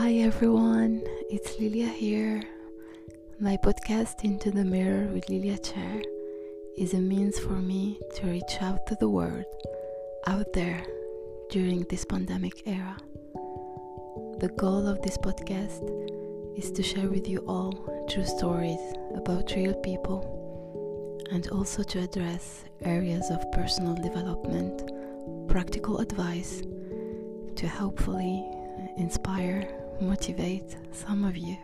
Hi everyone, it's Lilia here. My podcast Into the Mirror with Lilia Chair is a means for me to reach out to the world out there during this pandemic era. The goal of this podcast is to share with you all true stories about real people and also to address areas of personal development, practical advice to hopefully inspire, motivate some of you,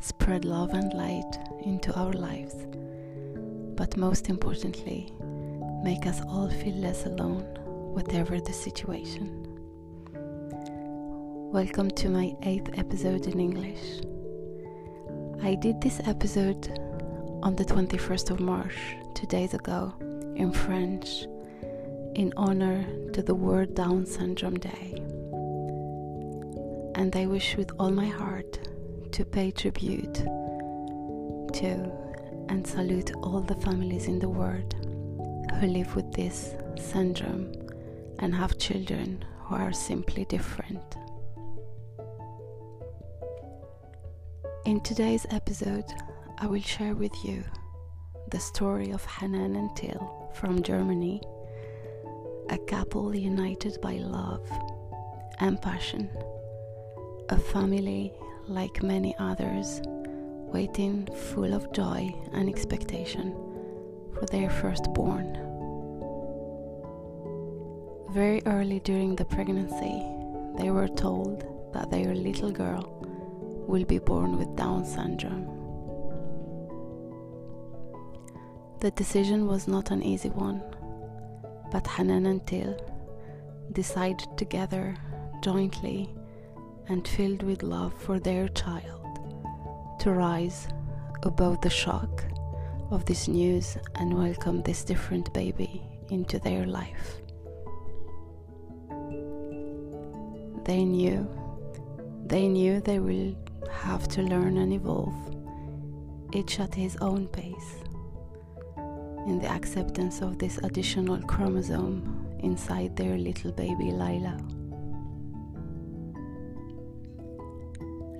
spread love and light into our lives, but most importantly, make us all feel less alone, whatever the situation. Welcome to my eighth episode in English. I did this episode on the 21st of March, two days ago, in French, in honor to the World Down Syndrome Day and I wish with all my heart to pay tribute to and salute all the families in the world who live with this syndrome and have children who are simply different. In today's episode, I will share with you the story of Hanan and Till from Germany, a couple united by love and passion a family like many others, waiting full of joy and expectation for their firstborn. Very early during the pregnancy, they were told that their little girl will be born with Down syndrome. The decision was not an easy one, but Hanan and Till decided together, jointly, and filled with love for their child to rise above the shock of this news and welcome this different baby into their life. They knew, they knew they will have to learn and evolve, each at his own pace, in the acceptance of this additional chromosome inside their little baby Lila.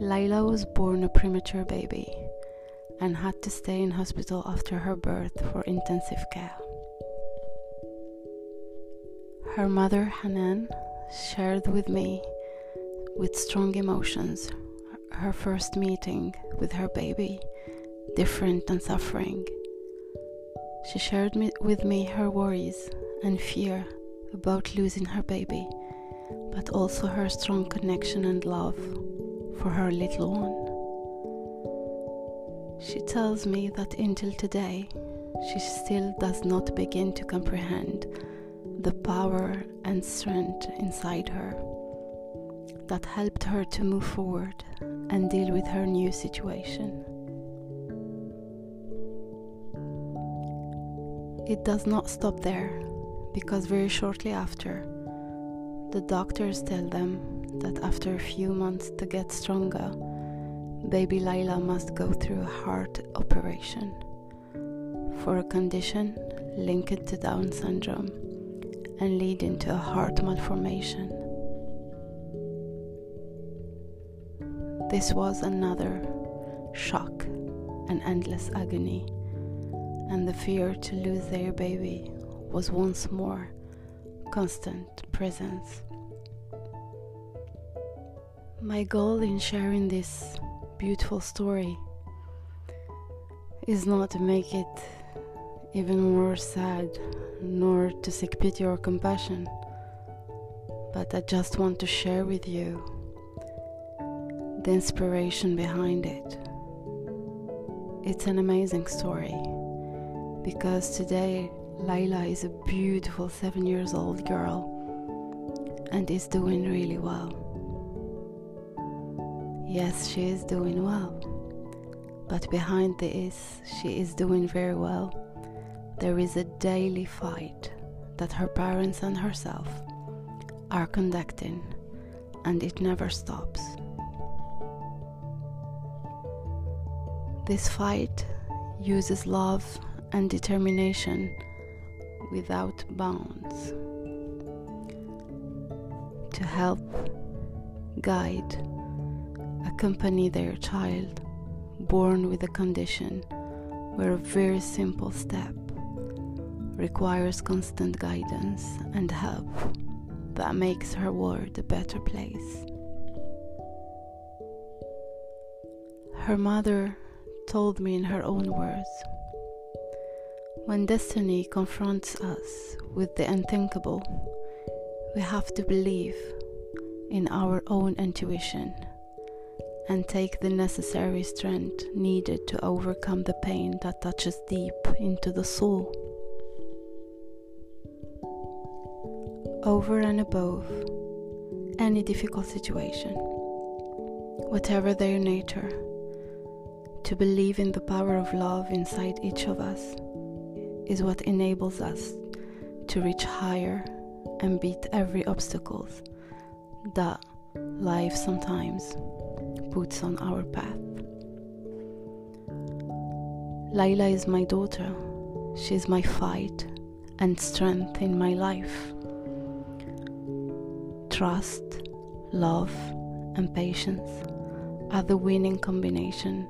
Laila was born a premature baby and had to stay in hospital after her birth for intensive care. Her mother Hanan shared with me with strong emotions her first meeting with her baby, different and suffering. She shared with me her worries and fear about losing her baby, but also her strong connection and love for her little one. She tells me that until today, she still does not begin to comprehend the power and strength inside her that helped her to move forward and deal with her new situation. It does not stop there because very shortly after, the doctors tell them that after a few months to get stronger, baby Laila must go through a heart operation for a condition linked to Down syndrome and leading to a heart malformation. This was another shock and endless agony, and the fear to lose their baby was once more constant presence. My goal in sharing this beautiful story is not to make it even more sad, nor to seek pity or compassion, but I just want to share with you the inspiration behind it. It's an amazing story because today Laila is a beautiful seven years old girl and is doing really well. Yes, she is doing well. But behind this, she is doing very well. There is a daily fight that her parents and herself are conducting, and it never stops. This fight uses love and determination without bounds to help, guide, accompany their child born with a condition where a very simple step requires constant guidance and help that makes her world a better place. Her mother told me in her own words when destiny confronts us with the unthinkable, we have to believe in our own intuition and take the necessary strength needed to overcome the pain that touches deep into the soul. Over and above any difficult situation, whatever their nature, to believe in the power of love inside each of us is what enables us to reach higher and beat every obstacle that life sometimes puts on our path. Laila is my daughter. She is my fight and strength in my life. Trust, love, and patience are the winning combination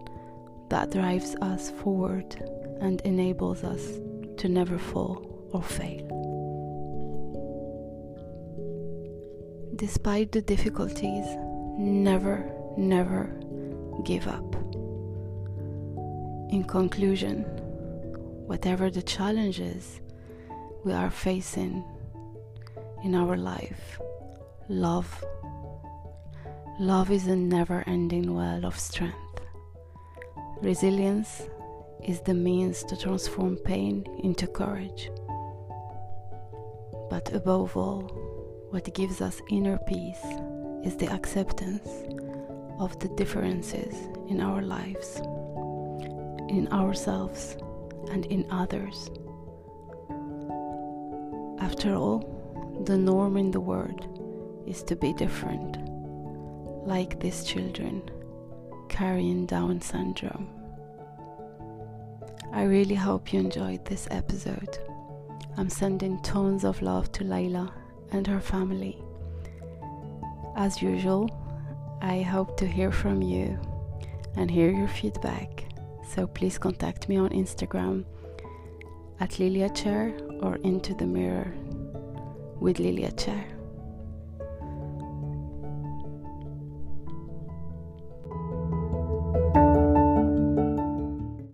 that drives us forward and enables us to never fall or fail. Despite the difficulties, never, never give up. In conclusion, whatever the challenges we are facing in our life, love love is a never-ending well of strength. Resilience is the means to transform pain into courage. But above all, what gives us inner peace is the acceptance of the differences in our lives, in ourselves, and in others. After all, the norm in the world is to be different, like these children carrying Down syndrome. I really hope you enjoyed this episode. I'm sending tons of love to Laila and her family. As usual, I hope to hear from you and hear your feedback. So please contact me on Instagram at Lilia Chair or Into the Mirror with Lilia Chair.